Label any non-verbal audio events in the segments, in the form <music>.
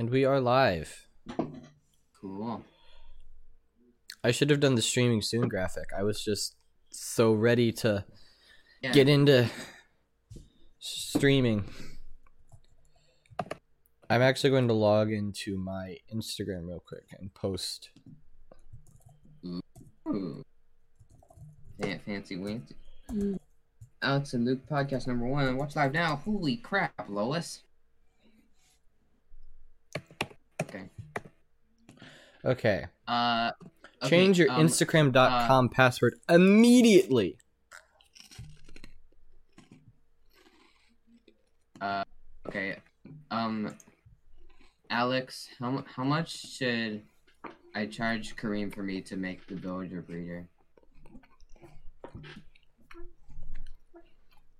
And we are live. Cool. I should have done the streaming soon graphic. I was just so ready to Yeah. get into streaming. I'm actually going to log into my Instagram real quick and post. Ooh. Fan- fancy Wancy. Alex and Luke podcast number one. Watch live now. Holy crap, Lois. Okay. Okay. Uh. okay, Change your um, Instagram.com password immediately. Uh. Okay. Um. Alex, how how much should I charge Kareem for me to make the villager breeder?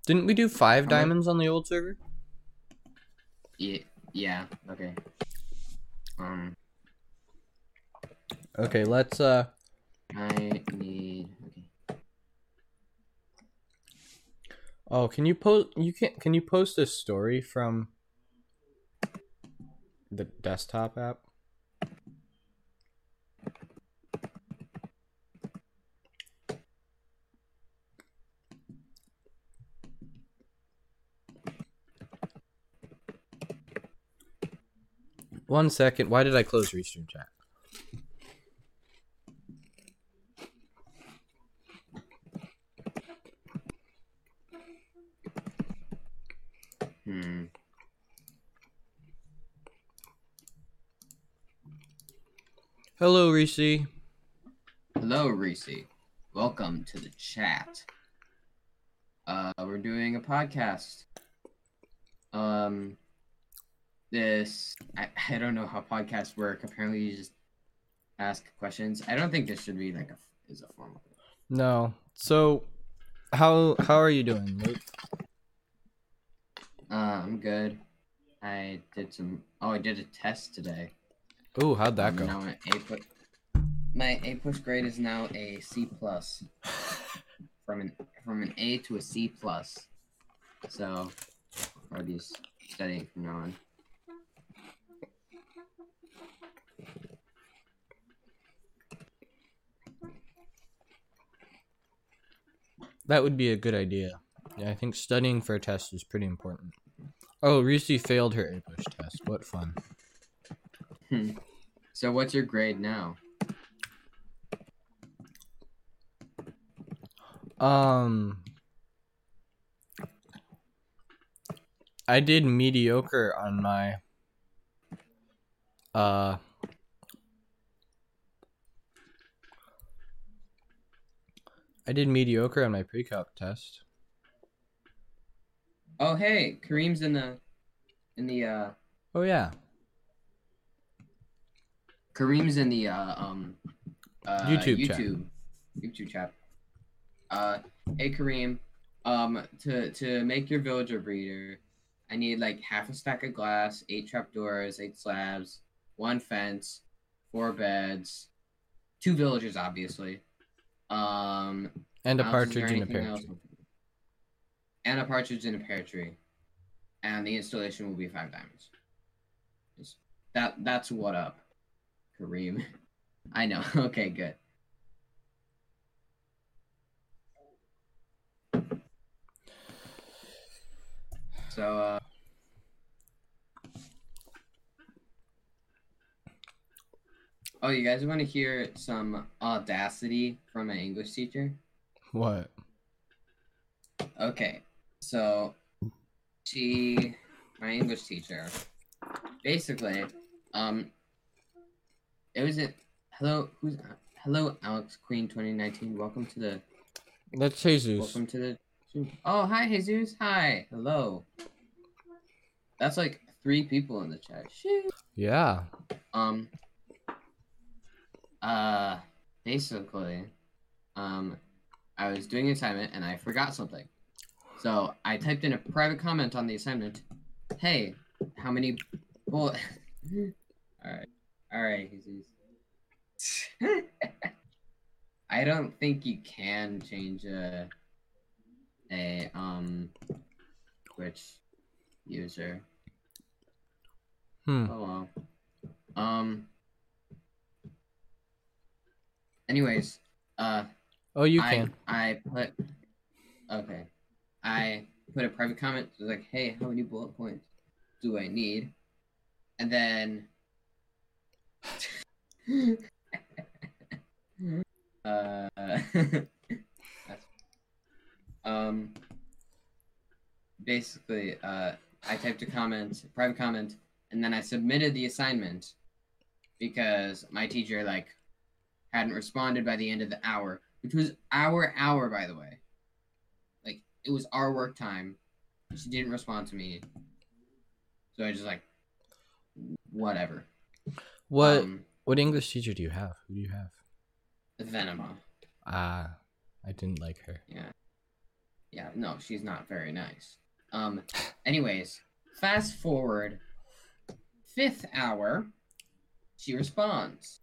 Didn't we do five How much? diamonds on the old server? Yeah. Yeah. Okay. Um. Okay, let's uh I need. Okay. Oh, can you post you can can you post a story from the desktop app? One second. Why did I close Restream chat? Hmm. Hello, Reese. Hello, Reese. Welcome to the chat. Uh, we're doing a podcast. Um, this I, I don't know how podcasts work. Apparently, you just ask questions. I don't think this should be like a is a formal. No. So, how how are you doing, Luke? Uh, I'm good. I did some. Oh, I did a test today. Ooh, how'd that Um, go? Now my APUSH. My APUSH grade is now a C plus. <laughs> From an from an A to a C plus. So I'll be studying from now on. That would be a good idea. Yeah, I think studying for a test is pretty important. Oh, Reese failed her APUSH test. What fun. So what's your grade now? Um I did mediocre on my uh I did mediocre on my pre-calc test. Oh hey, Kareem's in the in the uh Oh yeah. Kareem's in the uh um uh YouTube chat. YouTube YouTube chat. Uh hey Kareem, um to to make your villager breeder, I need like half a stack of glass, eight trapdoors, eight slabs, one fence, four beds, two villagers obviously. Um And a else, is there partridge in a pear tree. And a partridge in a pear tree. And the installation will be five diamonds. That that's what up, Kareem. <laughs> I know. <laughs> Okay, good. So uh Oh, you guys want to hear some audacity from my English teacher? What? Okay, so she, my English teacher, basically, um, it was a hello, who's hello, Alex Queen, twenty nineteen. Welcome to the That's Jesus. welcome to the. Oh, hi, Jesus. Hi, hello. That's like three people in the chat. Shoot. Yeah. Um. Uh, basically, um, I was doing an assignment and I forgot something. So I typed in a private comment on the assignment. Hey, how many bullet? <laughs> all right, all right, Jesus. <laughs> I don't think you can change a a um Twitch user. Hmm. Oh well. Um. Anyways, uh, Oh, you I, can. I put. Okay, I put a private comment. Was like, "Hey, how many bullet points do I need?" And then. Uh. <laughs> um. Basically, uh, I typed a comment, private comment, and then I submitted the assignment because my teacher like hadn't responded by the end of the hour, which was our hour by the way. Like it was our work time. She didn't respond to me. So I just like whatever. What Um, what English teacher do you have? Who do you have? Venema. Ah, I didn't like her. Yeah. Yeah, no, she's not very nice. Um anyways, fast forward fifth hour, she responds.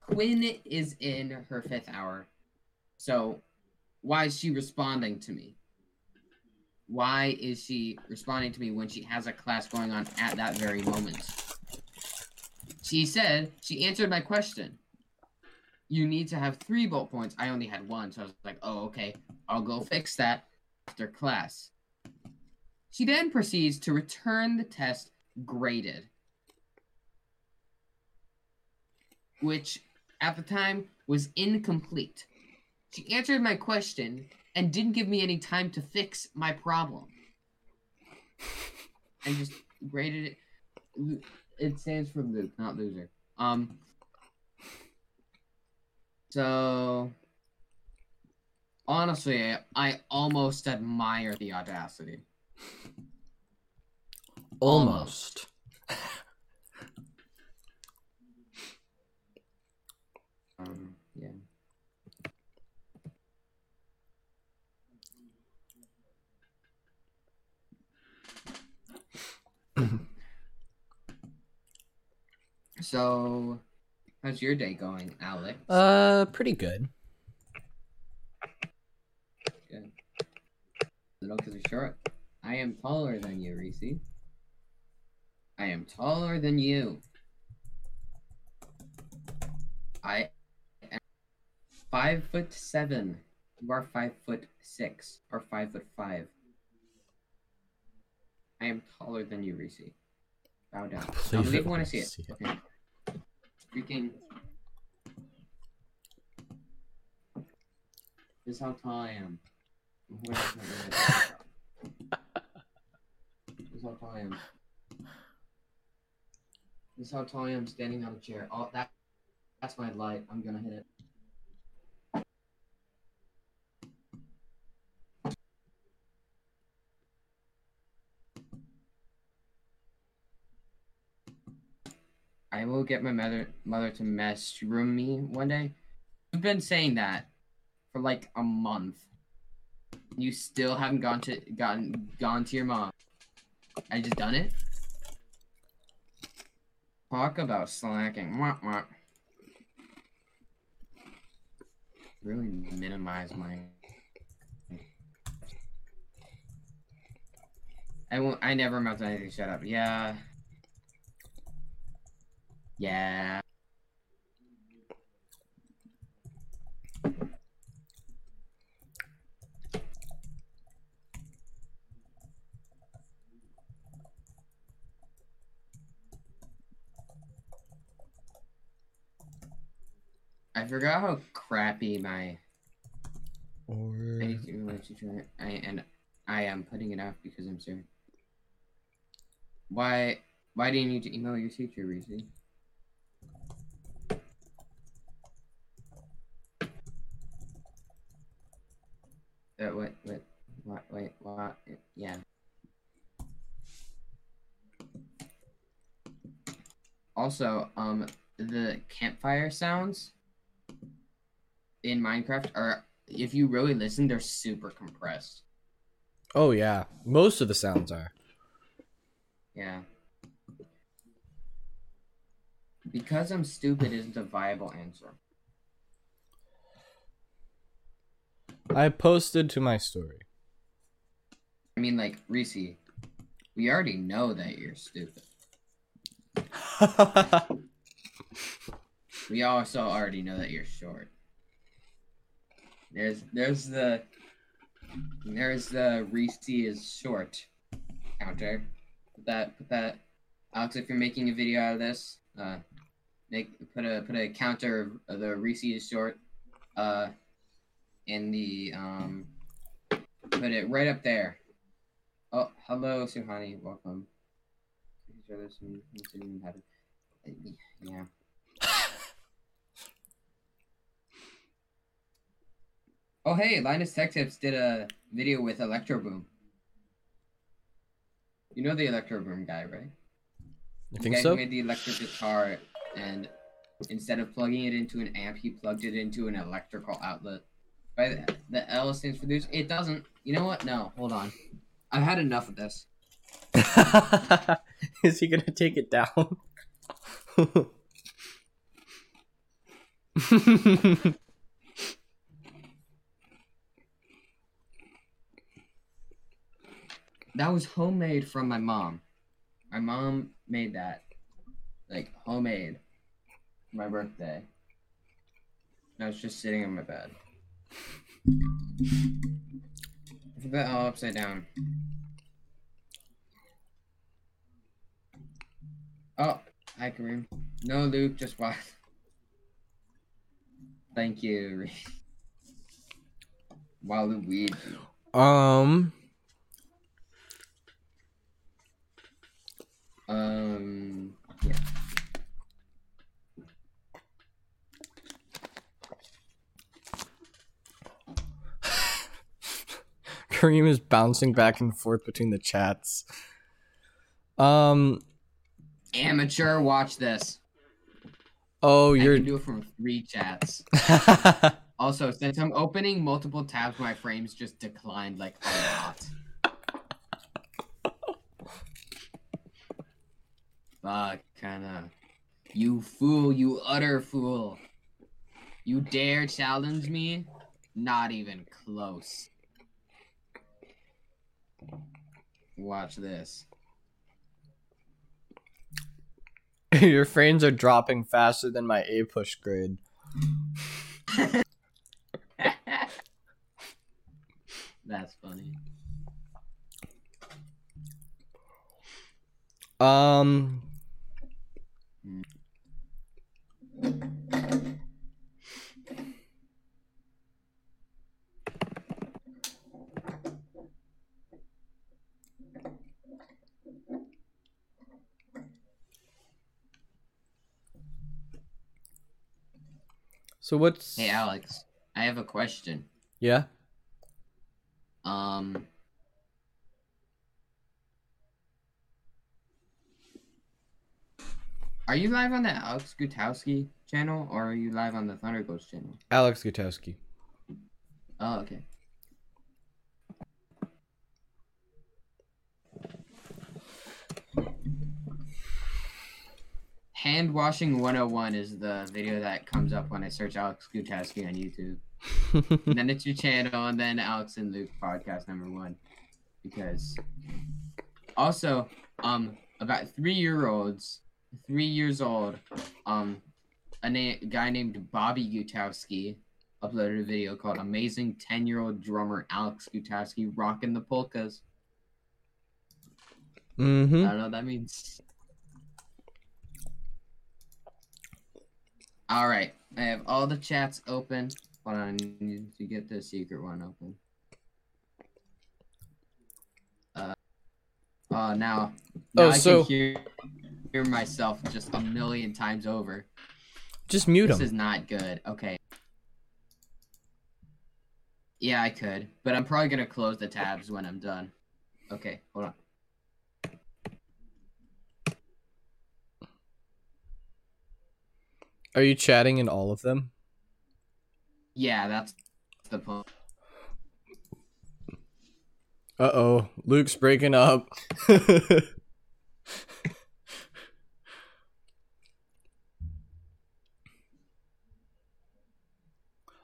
Quinn is in her fifth hour. So why is she responding to me? Why is she responding to me when she has a class going on at that very moment? She said she answered my question. You need to have three bullet points. I only had one, so I was like, oh, okay. I'll go fix that after class. She then proceeds to return the test graded, which at the time was incomplete. She answered my question and didn't give me any time to fix my problem. And just graded it. It stands for lo- not loser. Um. So honestly, I almost admire the audacity. Almost. <laughs> Um, yeah. <laughs> so, how's your day going, Alex? Uh, pretty good. Good. Little because you're short. I am taller than you, Reese. I am taller than you. I am five foot seven. You are five foot six or five foot five. I am taller than you, Reese. Bow down. I believe believe it want to see it. see it. Okay. Freaking. This is how tall I am. This is how tall I am. This is how tall I am standing on a chair. Oh, that that's my light. I'm gonna hit it. I will get my mother mother to mess room me one day. You've been saying that for like a month. You still haven't gone to gotten gone to your mom. I just done it. Talk about slacking. Wah, wah. Really minimize my. I won't. I never amount to anything. Shut up. Yeah. Yeah. I forgot how crappy my Or I need to. I and I am putting it off because I'm sorry. Why why do you need to email your teacher, Reese? Uh, wait, wait, wait, what? Yeah. Also, um, the campfire sounds in Minecraft are, if you really listen, they're super compressed. oh yeah, most of the sounds are. Yeah. Because I'm stupid isn't a viable answer. I posted to my story. I mean, like, Reese, we already know that you're stupid. <laughs> We also already know that you're short. There's there's the there's the Reese is short counter. Put that put that Alex if you're making a video out of this, uh make put a put a counter of the Reese is short uh in the um put it right up there. Oh, hello Suhani, welcome. Yeah. <laughs> Oh hey, Linus Tech Tips did a video with Electro Boom. You know the Electro Boom guy, right? I The think guy so. who made the electric guitar and instead of plugging it into an amp, he plugged it into an electrical outlet. By the, the L stands for this. It doesn't. You know what? No, hold on. I've had enough of this. <laughs> Is he gonna take it down? <laughs> That was homemade from my mom. My mom made that, like homemade, my birthday. And I was just sitting on my bed. I put that all upside down. Oh, hi Kareem. No, Luke, just watch. Thank you. <laughs> Waluigi. um. Um, yeah. Kareem is bouncing back and forth between the chats. Um. Amateur, watch this. Oh, I you're. can do it from three chats. <laughs> Also, since I'm opening multiple tabs, my frames just declined like a lot. Fuck, kinda. You fool, you utter fool. You dare challenge me? Not even close. Watch this. <laughs> your frames are dropping faster than my APUSH grade. <laughs> That's funny. Um. So what's Hey, Alex, I have a question. yeah? Um. Are you live on the Alex Gutowski channel or are you live on the Thunder Ghost channel? Alex Gutowski. Oh, okay. Hand washing 101 is the video that comes up when I search Alex Gutowski on YouTube. and <laughs> then it's your channel, and then Alex and Luke podcast number one. Because also, um, about three year olds, three years old, um, a na- guy named Bobby Gutowski uploaded a video called "Amazing Ten Year Old Drummer Alex Gutowski Rocking the Polkas." mm-hmm. I don't know what that means. All right, I have all the chats open. but I need to get the secret one open. Uh, oh, now, now Oh, I so- can hear, hear myself just a million times over. Just mute This him. is not good. Okay. Yeah, I could, but I'm probably gonna close the tabs when I'm done. Okay, hold on. Are you chatting in all of them? Yeah, that's the point. Uh oh, Luke's breaking up. <laughs>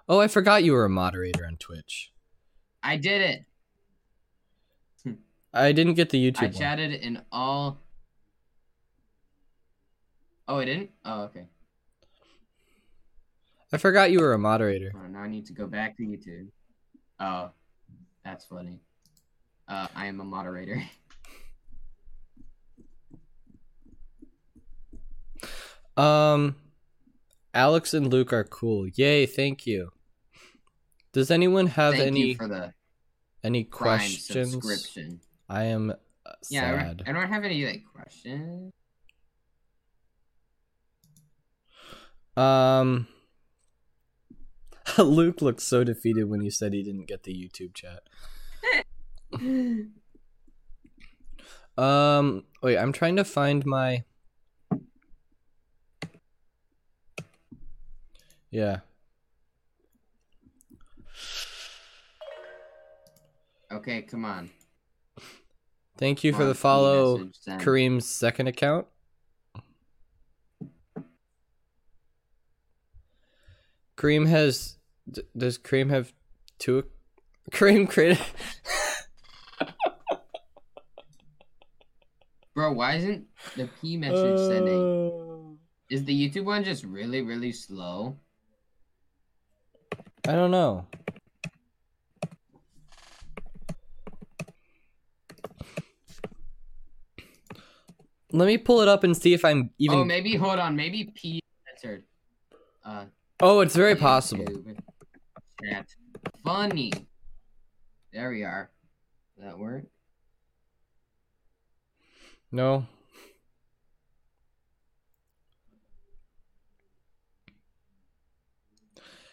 oh, I forgot you were a moderator on Twitch. I did it. I didn't get the YouTube I one. chatted in all. Oh, I didn't. Oh, okay. I forgot you were a moderator. Oh, now I need to go back to YouTube. Oh, that's funny. Uh, I am a moderator. <laughs> Um, Alex and Luke are cool. Yay! Thank you. Does anyone have Thank any for the any questions? subscription. I am uh, Yeah, I don't, I don't have any like questions. Um, <laughs> Luke looked so defeated when he said he didn't get the YouTube chat. <laughs> Um, wait, I'm trying to find my. Yeah. okay, come on. Thank you for the follow, message. Kareem's second account. Kareem has. D- Does Cream have two? <laughs> Cream created. Bro, why isn't the P message sending? Uh, Is the YouTube one just really, really slow? I don't know. Let me pull it up and see if I'm even. Oh, maybe hold on. Maybe P answered. Uh, Oh, it's very possible. YouTube Chat. Funny. There we are. Does that work? No.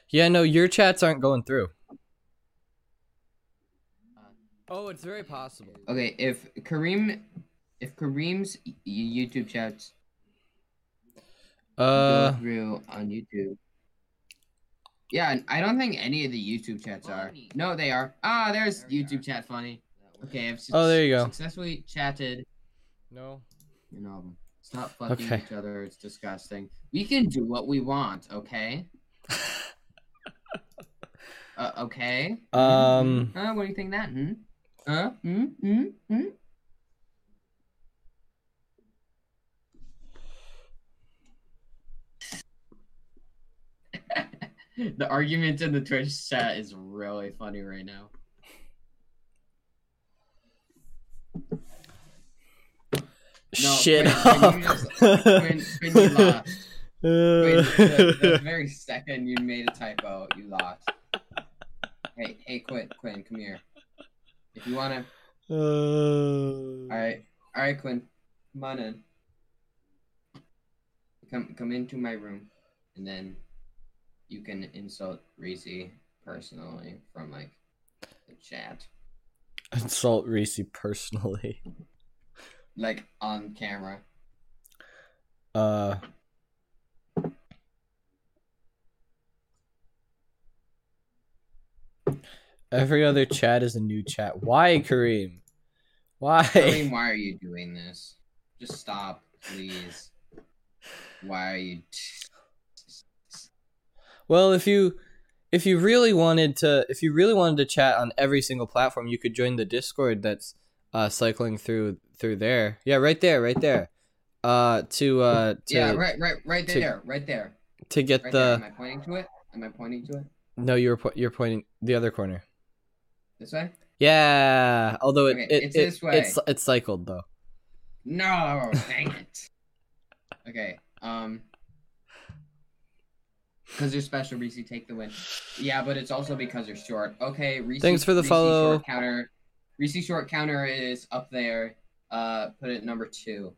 Yeah, no, your chats aren't going through. Oh, it's very possible. Okay, if Kareem, if Kareem's YouTube chats Uh, go through on YouTube. Yeah, I don't think any of the YouTube chats are. No, they are. Ah, there's YouTube chat funny. Okay, I've Oh, there you go. successfully chatted. no. You know, stop fucking Okay. each other. It's disgusting. We can do what we want, okay? <laughs> uh, okay. Um, Uh, what do you think that? Hmm. Huh? Hmm. Hmm. Hmm. <laughs> the argument in the Twitch chat is really funny right now. No, shit. Quinn, you Quinn, Quinn, you <laughs> lost. The, the <laughs> very second you made a typo, you lost. Hey, hey, Quinn, Quinn, come here. If you wanna, uh. all right, all right, Quinn, come on in. Come, come into my room, and then you can insult Reese personally from like the chat, Insult Reese personally. <laughs> like on camera. Uh. Every other chat is a new chat. Why, Kareem? Why? Kareem, why are you doing this? Just stop, <laughs> please. Why are you? Well, if you if you really wanted to if you really wanted to chat on every single platform, you could join the Discord that's uh cycling through through there. Yeah, right there, right there. Uh to uh to yeah, right, right, right to- there, right there, to get right there. Am I pointing to it? Am I pointing to it? No, you're po- you're pointing the other corner. This way? Yeah, although it, Okay, it, it's it- this way. it's it's cycled though. No, dang it. <laughs> Okay, um, because you're special, Reese, take the win. Yeah, but it's also because you're short. Okay, Reese. Thanks for the Reese follow. Short counter. Reese short counter is up there. Uh, put it number two.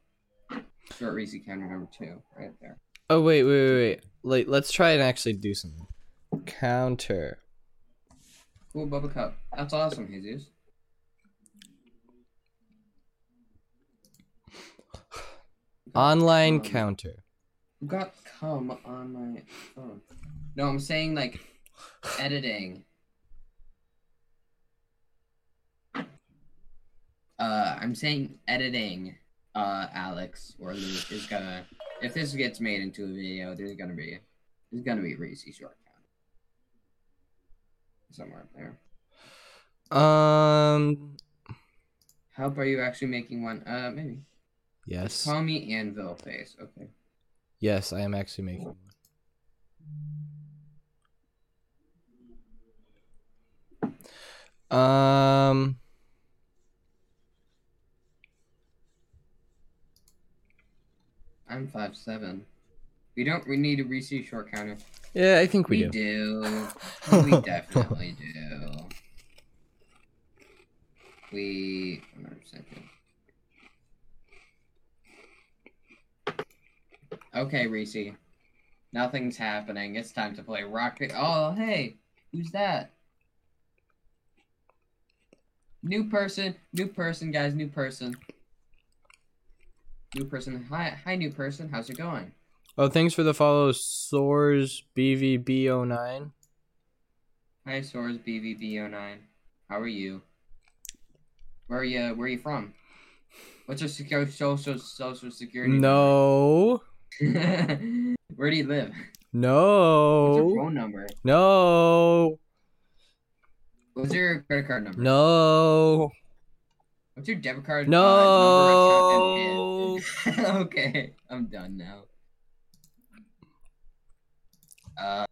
Short Reese counter number two, right there. Oh wait, wait, wait, wait. Like let's try and actually do something. Counter. Cool Bubba Cup. That's awesome, Jesus. Online Um, counter. Got cum on my phone. No, I'm saying like editing. Uh, I'm saying editing. Uh, Alex or Luke is gonna. If this gets made into a video, there's gonna be, there's gonna be a Reese short count somewhere up there. Um. How are you actually making one? Uh, maybe. Yes. Call me Anvil Face. Okay. Yes, I am actually making one. Um, I'm five seven. We don't. We need to reseat short counter. Yeah, I think we, we do. do. <laughs> we definitely do. We. Okay, Reese. Nothing's happening. It's time to play Rocket. Oh, hey, who's that? New person, new person, guys, new person. New person. Hi, hi, new person. How's it going? Oh, thanks for the follow, Soars BVB09. Hi, Soars BVB09. How are you? Where are you? Where are you from? What's your social social security? No, number? <laughs> Where do you live? No. What's your phone number? no, What's your credit card number? no, What's your debit card? uh, no. number, account, and PIN? okay, I'm done now. Uh,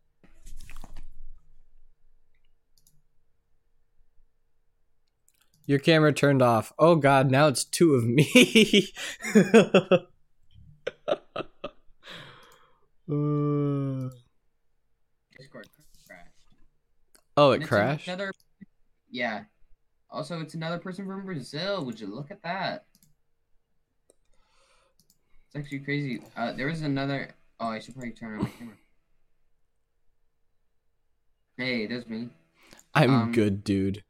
Your camera turned off. Oh god, now it's two of me. <laughs> Uh, Discord crashed. oh, it it's crashed? Another, yeah. Also, it's another person from Brazil. Would you look at that? It's actually crazy. Uh, there was another. Oh, I should probably turn on my camera. Hey, there's me. I'm um, good, dude.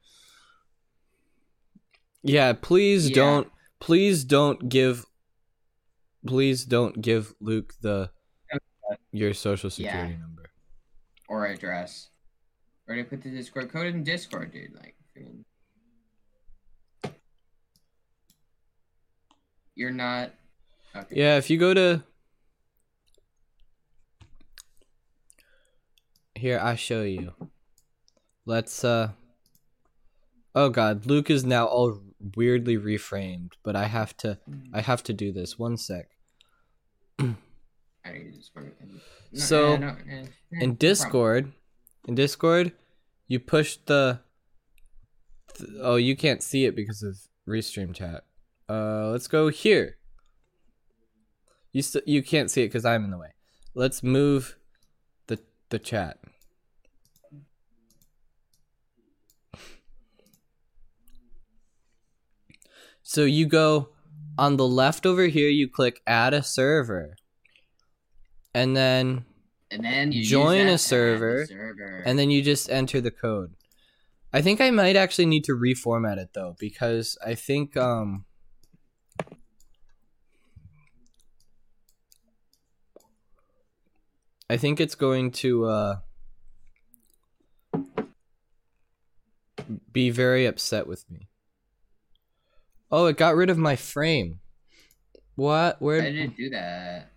Yeah, please Yeah. don't please don't give please don't give Luke the your social security Yeah. number. Or address. Or to put the Discord code in Discord, dude. Like, you're not. Okay. Yeah, if you go to Here, I show you. Let's uh Oh god, Luke is now all weirdly reframed, but I have to I have to do this. One sec. No, So, no, no in. Discord, in Discord, you push the. th- oh, you can't see it because of restream chat. Uh, let's go here. You st- you can't see it because I'm in the way. Let's move the the chat. So you go on the left over here. You click add a server, and then And then you Join a server, server. and then you just enter the code. I think I might actually need to reformat it though because I think um I think it's going to uh be very upset with me. Oh, it got rid of my frame. What? Where I didn't do that.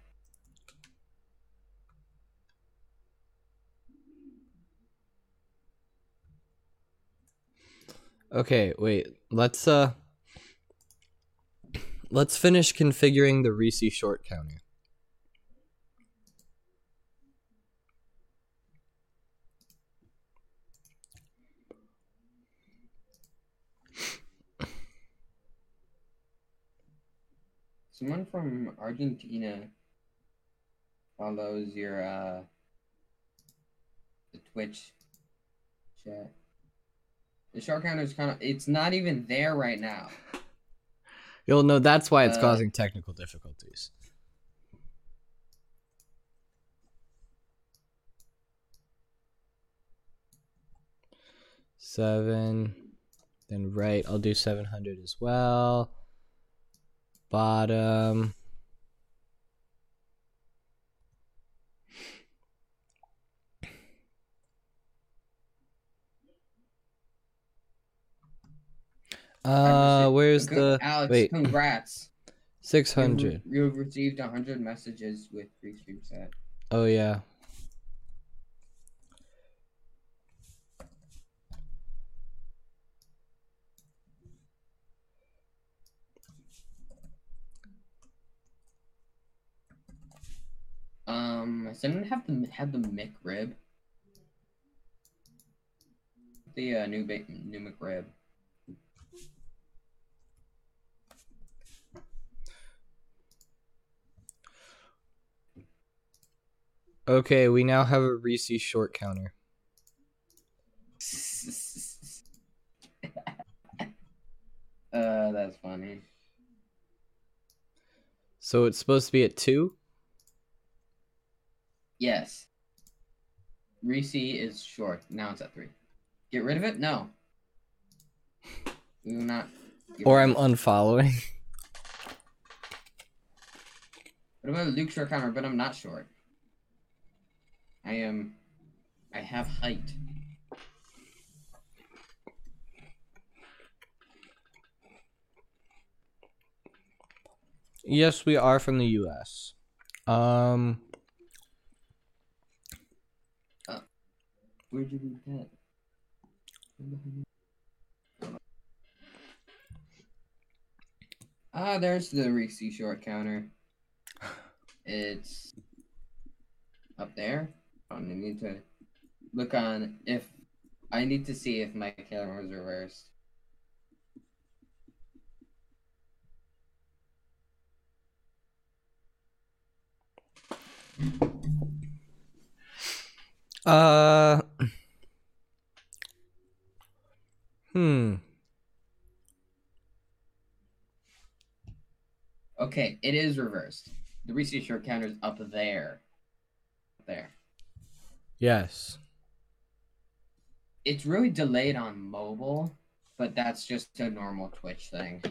Okay, wait. Let's uh Let's finish configuring the Reese short counter. Someone from Argentina follows your uh the Twitch chat. The shark counter is kind of it's not even there right now. You'll know that's why it's Uh, causing technical difficulties. Seven, then right. I'll do seven hundred as well. Bottom. Uh, where's Con- the Alex? wait Congrats. six hundred? You've received hundred messages with free stream set. Oh yeah. Um, does anyone have the have the McRib? the uh, new ba- new McRib. Okay, we now have a Reese short counter. <laughs> uh, that's funny. So it's supposed to be at two. Yes. Reese is short. Now it's at three. Get rid of it? No. We will not. Or I'm unfollowing. What about Luke short counter? But I'm not short. I am. I have height. yes, we are from the U.S. Um, Where'd you read that? Ah, there's the Reese short counter. <laughs> It's up there. I need to look on if I need to see if my camera was reversed. uh, hmm. Okay, it is reversed. The short counter is up there. There. Yes. It's really delayed on mobile, but that's just a normal Twitch thing.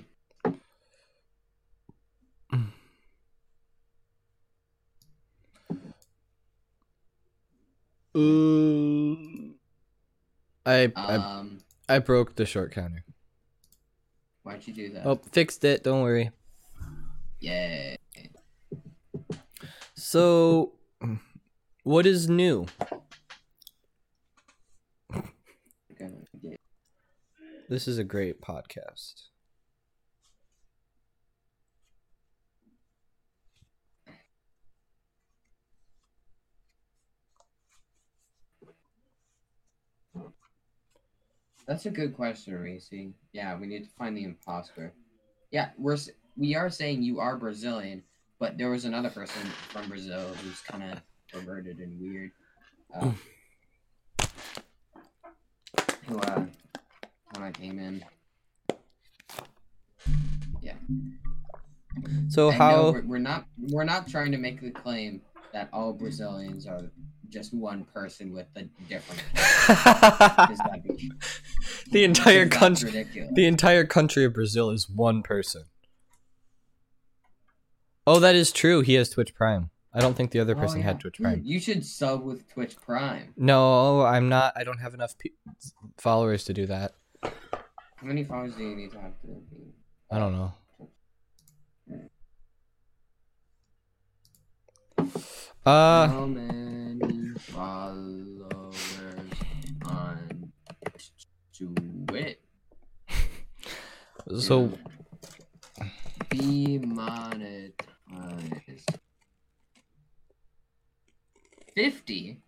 Ooh. I, I Um, I broke the short counter. why'd you do that? Oh, fixed it. Don't worry. Yay. So, what is new? This is a great podcast. That's a good question, Reese. Yeah, we need to find the imposter. Yeah, we're we are saying you are Brazilian, but there was another person from Brazil who's kind of perverted and weird. Uh, who uh, when I came in. Yeah. So And no, how? we're, we're not we're not trying to make the claim that all Brazilians are just one person with a different. <laughs> Be- <laughs> the entire country, ridiculous. the entire country of Brazil is one person. Oh, that is true. He has Twitch Prime. I don't think the other Oh, person yeah. had Twitch Dude, Prime. You should sub with Twitch Prime. No, I'm not. I don't have enough pe- followers to do that. How many followers do you need to have to be? I don't know. Uh, How many followers on Twitch? <laughs> so be monetized. Fifty.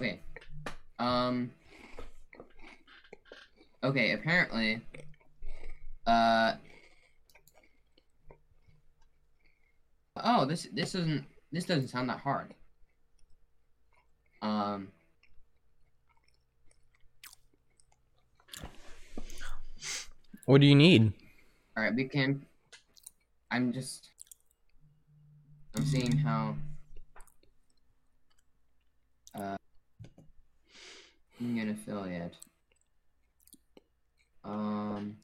Wait. Um. Okay. Apparently. Uh. Oh, this this isn't this doesn't sound that hard. Um. what do you need? All right, we can. I'm just. I'm seeing how. Uh, being an affiliate. Um.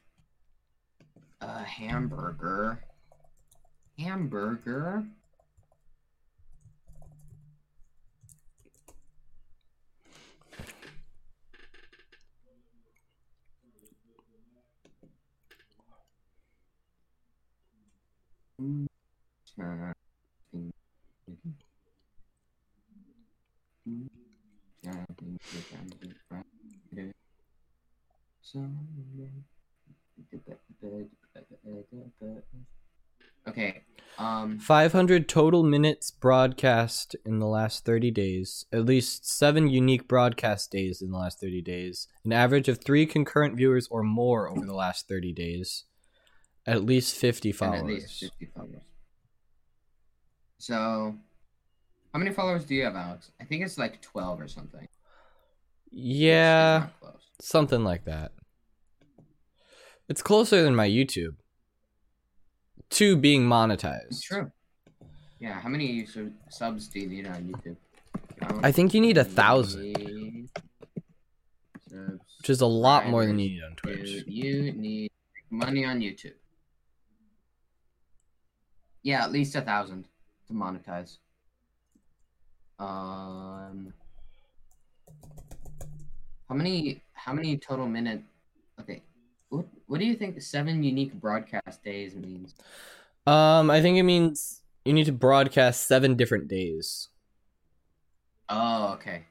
A hamburger. Hamburger. Okay. Um, 500 total minutes broadcast in the last 30 days, at least seven unique broadcast days in the last 30 days, an average of three concurrent viewers or more over the last 30 days, at least 50 followers. So, how many followers do you have, Alex? I think it's like 12 or something. Yeah, something like that. It's closer than my YouTube. To being monetized. It's true. Yeah, how many su- subs do you need on YouTube? I think you need a thousand, which is a lot more than you need on Twitch. You need money on YouTube. Yeah, at least a thousand to monetize. Um, how many? How many total minute? Okay, what what do you think seven unique broadcast days means? Um, I think it means you need to broadcast seven different days. Oh, okay.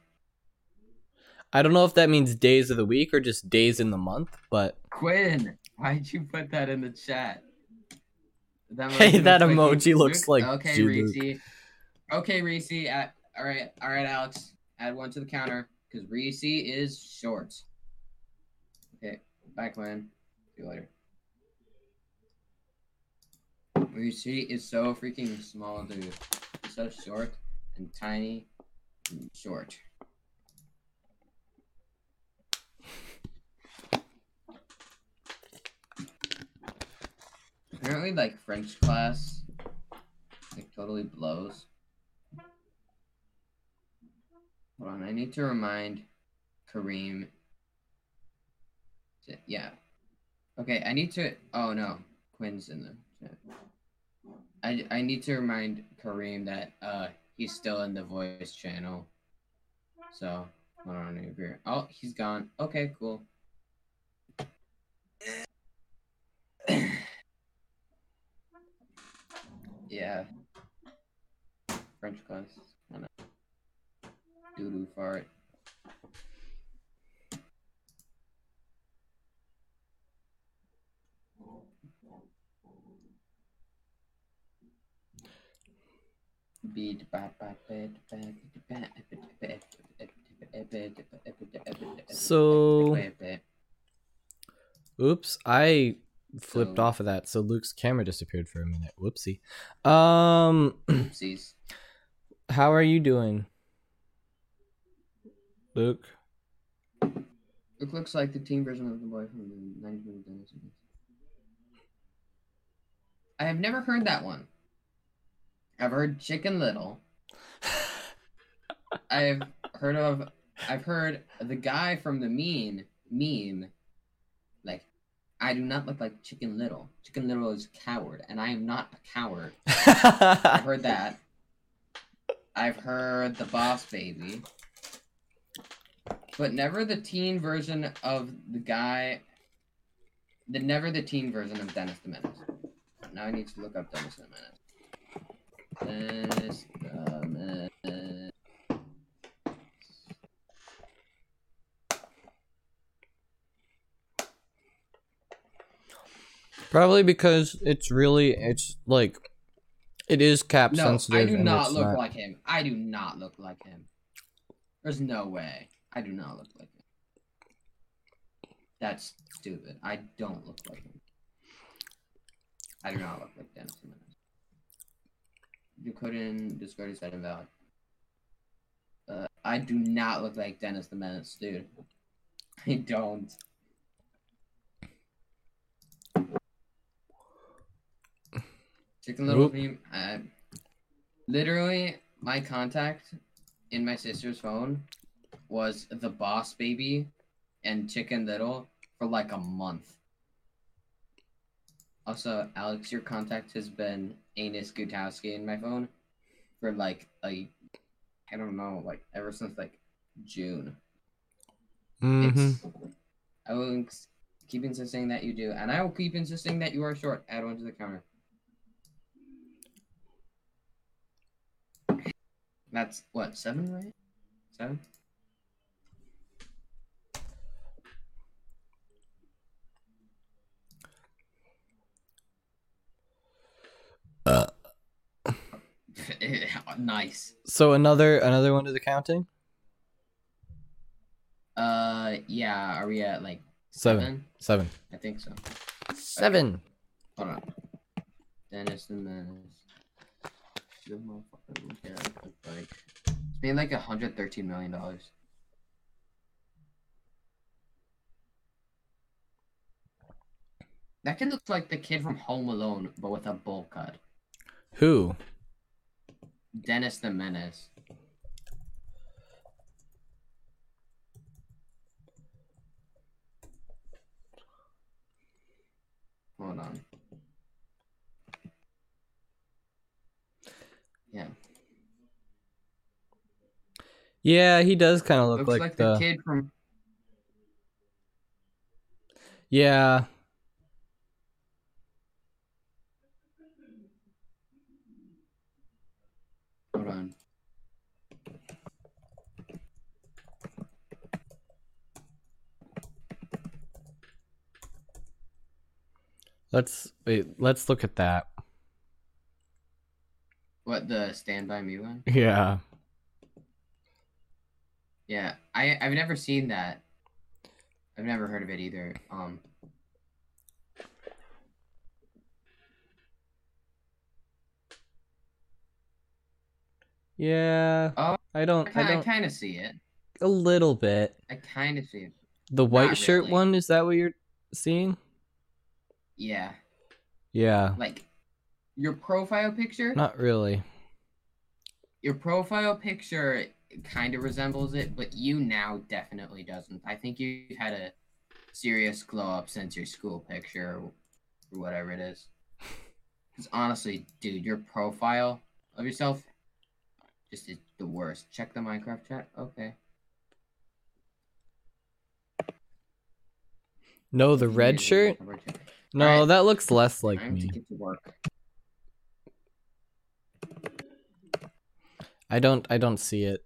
I don't know if that means days of the week or just days in the month, but Quinn, why'd you put that in the chat? That <laughs> Hey, emoji that looks like emoji looks like okay, Reese. Okay, Reese. At, all right, all right, Alex. Add one to the counter because Reese is short. Okay, bye, Quinn. See you later. Reese is so freaking small, dude. He's so short and tiny and short. Apparently, like French class, like totally blows. Hold on, I need to remind Kareem. to- Yeah. Okay, I need to. Oh no, Quinn's in the chat. I I need to remind Kareem that uh he's still in the voice channel. So hold on here. Oh, he's gone. Okay, cool. Yeah. French class. Doo doo fart. Beat So- oops, I flipped So- off of that, so Luke's camera disappeared for a minute. Whoopsie. Um, <clears throat> Oopsies. how are you doing, Luke? It looks like the teen version of the boy from the 90s movie Dennis. I have never heard that one. I've heard Chicken Little. <laughs> I've heard of. I've heard the guy from the meme meme. I do not look like Chicken Little. Chicken Little is a coward, and I am not a coward. <laughs> I've heard that. I've heard the Boss Baby, but never the teen version of the guy. The never the teen version of Dennis the Menace. Now I need to look up Dennis the Menace. Dennis the Menace. Probably because it's really it's like it is cap No, sensitive. I do not look not- like him. I do not look like him. There's no way. I do not look like him. That's stupid. I don't look like him. I do not look like Dennis the Menace. You couldn't Discord is that invalid. Uh, I do not look like Dennis the Menace, dude. <laughs> I don't. Chicken Little Oop. Uh, literally, my contact in my sister's phone was the Boss Baby and Chicken Little for like a month. Also, Alex, your contact has been Anus Gutowski in my phone for like a, I don't know, like ever since like June. Mhm. It's, I will keep insisting that you do, and I will keep insisting that you are short. Add one to the counter. That's what seven, right? Seven. Uh. <laughs> nice. So another another one to the counting. Uh, yeah. Are we at like Seven. seven? Seven. I think so. Seven. Hold on. Dennis the Menace. The motherfucker look at it, look like it's made like hundred thirteen million dollars. That kid looks like the kid from Home Alone, but with a bowl cut. Who? Dennis the Menace. Hold on. Yeah. Yeah, he does kind of look Looks like, like, the. the kid from Yeah. Hold on. Let's wait. Let's look at that. What the Stand By Me one? Yeah. Yeah, I I've never seen that. I've never heard of it either. Um, Yeah. Oh, I don't. I I kind, I don't. kind of see it. A little bit. I kind of see it. The white Not shirt really. one is that what you're seeing? Yeah, Yeah. like your profile picture. Not really. Your profile picture kind of resembles it, but you now definitely doesn't. I think you've had a serious glow up since your school picture or whatever it is. Because honestly, dude, your profile of yourself just is the worst. Check the Minecraft chat. Okay. No, the red shirt. No, Alright. that looks less like Time to get to work. I don't. I don't see it.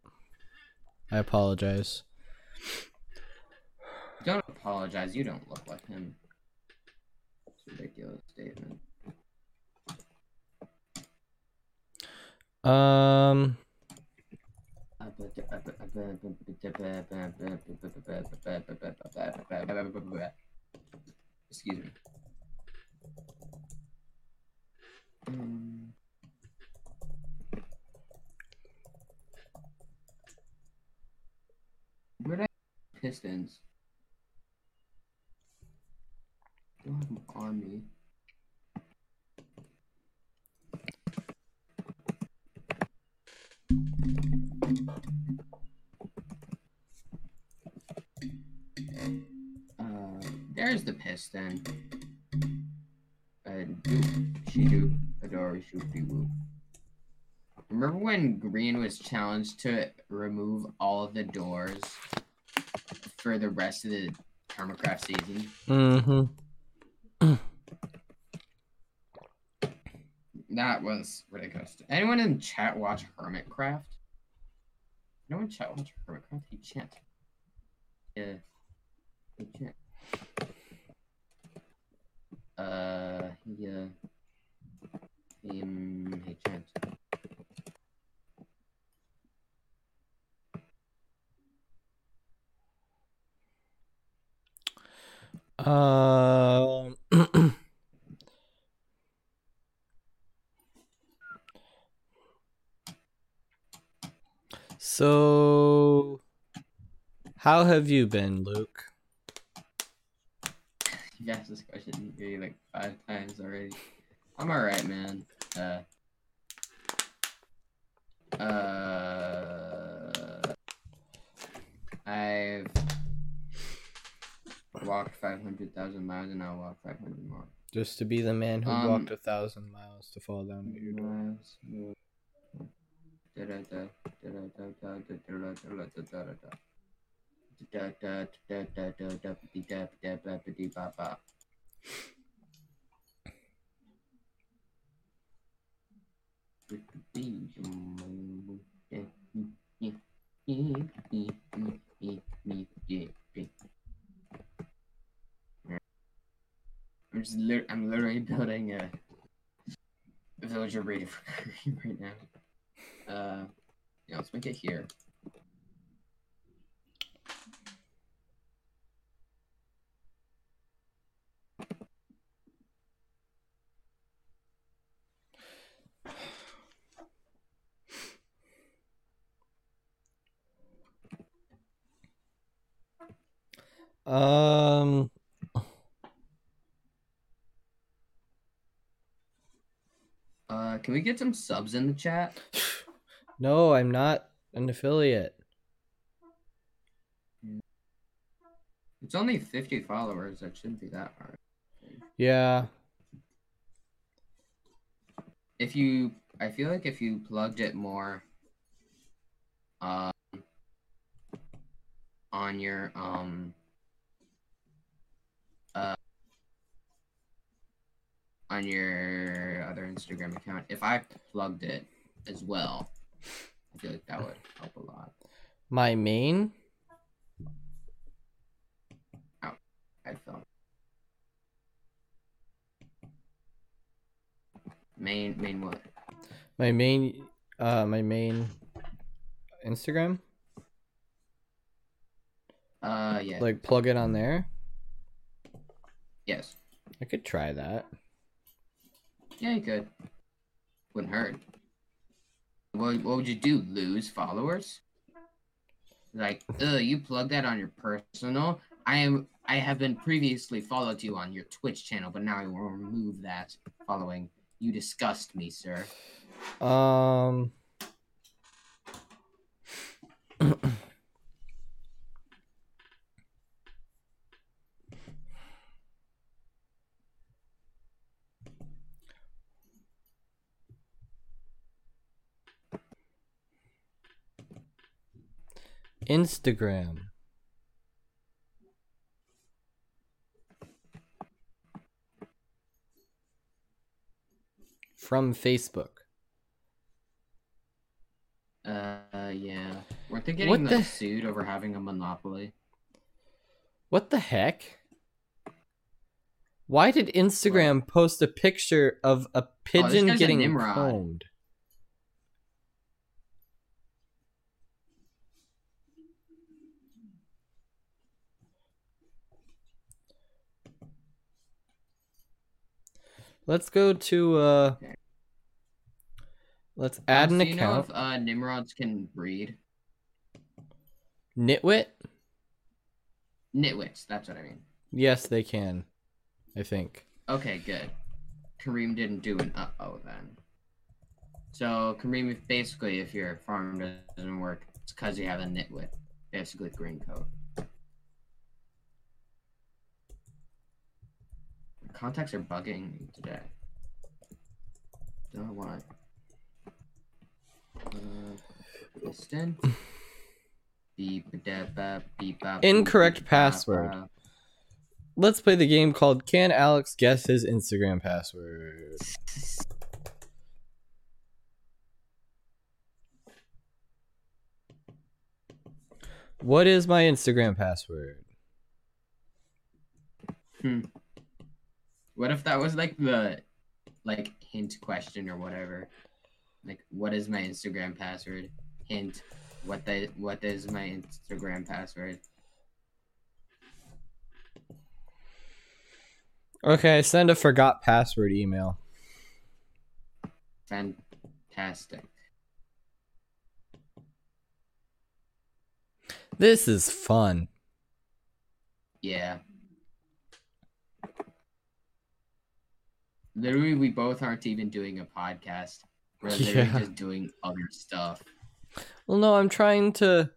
I apologize. Don't apologize. You don't look like him. It's a ridiculous statement. Um. Excuse me. Um, Where did I pistons? I Don't have on me. Uh, there's the piston. Uh, do, she do, adore. Remember when Grian was challenged to remove all of the doors for the rest of the Hermitcraft season? Mm-hmm. That was ridiculous. Anyone in chat watch Hermitcraft? No one in chat watch Hermitcraft? He can't. Yeah. He can't. Uh, yeah. Um, he can't. How have you been, Luke? You've asked this question maybe like five times already. I'm alright, man. Uh, uh, I've walked 500,000 miles and I'll walk 500 more. Just to be the man who um, walked a thousand miles to fall down at your door. Miles. Da, da, da, I'm just lit- I'm literally building a villager breeder <laughs> right now. Uh, yeah, let's make it here. Um, Uh, can we get some subs in the chat? <sighs> no, I'm not an affiliate. It's only 50 followers. That shouldn't be that hard. Yeah. If you, I feel like if you plugged it more, um, on your um, on your other Instagram account, if I plugged it as well, I feel like that would help a lot. My main? I felt. Main, main what? My main uh my main Instagram? Uh, yeah. Like plug it on there? yes. I could try that. Yeah, you could. Wouldn't hurt. What, what would you do? Lose followers? Like, ugh, you plug that on your personal. I am. I have been previously followed you on your Twitch channel, but now I will remove that following. You disgust me, sir. Um Instagram. From Facebook. Uh, yeah. Weren't they getting What the- sued over having a monopoly? What the heck? Why did Instagram post a picture of a pigeon guy's a getting Nimrod. combed? Let's go to uh Let's add Um, an so you know if uh, Nimrods can breed? Nitwit? Nitwits, that's what I mean. Yes, they can. I think. Okay, good. Kareem didn't do an uh oh then. So Kareem, if basically, if your farm doesn't work, it's because you have a nitwit, basically green coat. Contacts are bugging me today. Don't know why. Uh, listen. <laughs> Beep, da, ba, beep, ba, Incorrect beep, password. ba. Let's play the game called Can Alex Guess His Instagram Password? What is my Instagram password? What if that was like the like hint question or whatever? Like what is my Instagram password? Hint. What the what is my Instagram password? Okay, send a forgot password email. Fantastic. This is fun. Yeah. Literally we both aren't even doing a podcast. We're <laughs> literally Yeah. just doing other stuff. Well, no, I'm trying to.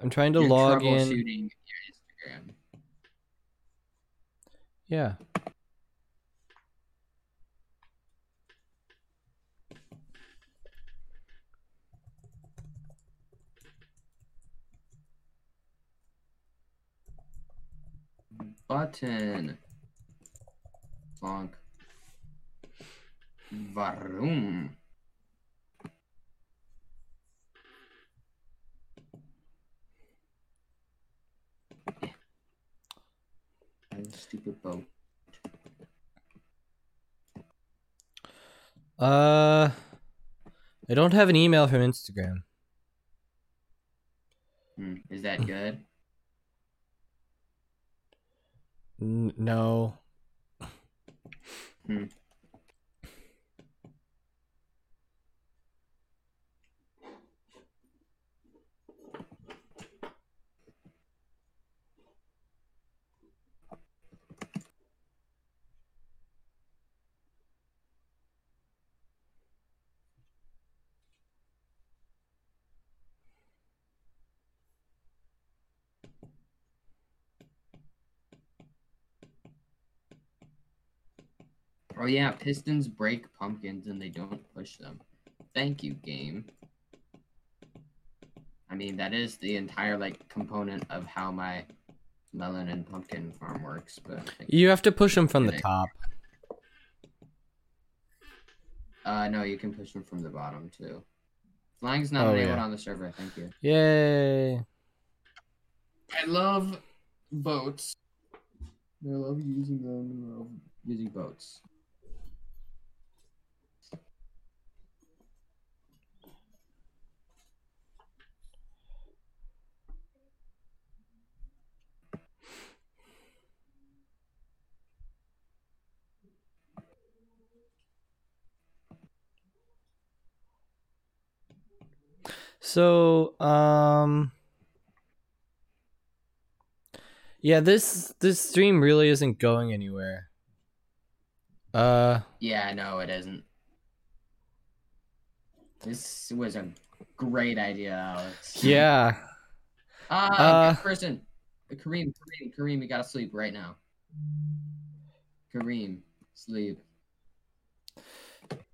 I'm trying to You're log in. your Instagram. Yeah. Button. Bonk. Varum. Stupid boat. Uh, I don't have an email from Instagram. Hmm, Is that good? N- no. Hmm. Oh yeah, pistons break pumpkins and they don't push them. Thank you, game. I mean, that is the entire like component of how my melon and pumpkin farm works, but You have to push them from the Okay. top. uh no, you can push them from the bottom too. Flying's not Oh, enabled yeah. on the server, thank you. Yay. I love boats. I love using them. I love using boats. So, um Yeah, this this stream really isn't going anywhere. Uh Yeah, no, it isn't. This was a great idea, Alex. yeah. Ah, Uh, good person. Kareem, Kareem, Kareem, you gotta sleep right now. Kareem, sleep.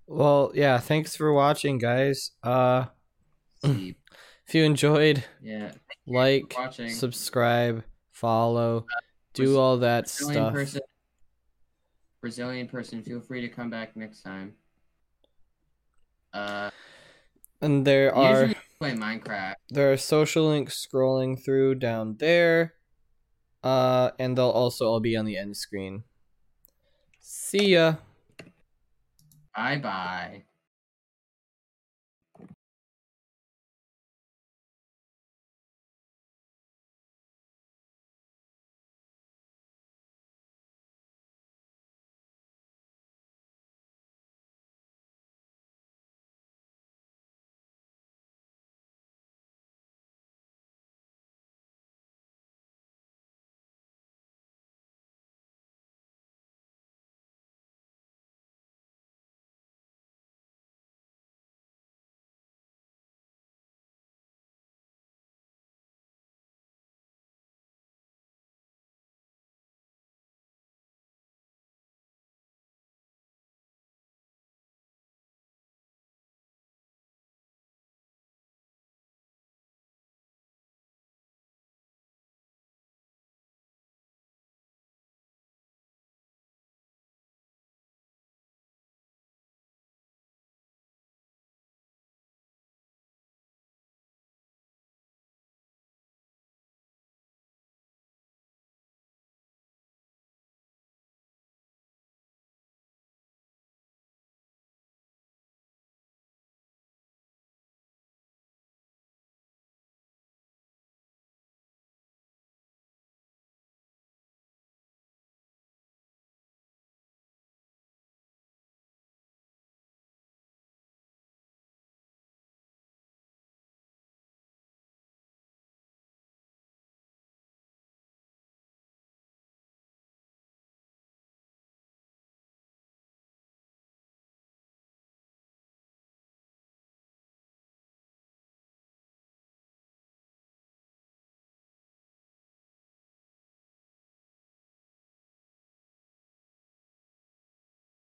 Well, yeah, thanks for watching, guys. Uh Sleep. <clears throat> if you enjoyed, Yeah. like, watching. subscribe, follow, do Braz- all that Brazilian stuff. person. Brazilian person, feel free to come back next time. Uh, And there are play Minecraft. there are social links scrolling through down there. Uh and they'll also all be on the end screen. See ya. Bye bye.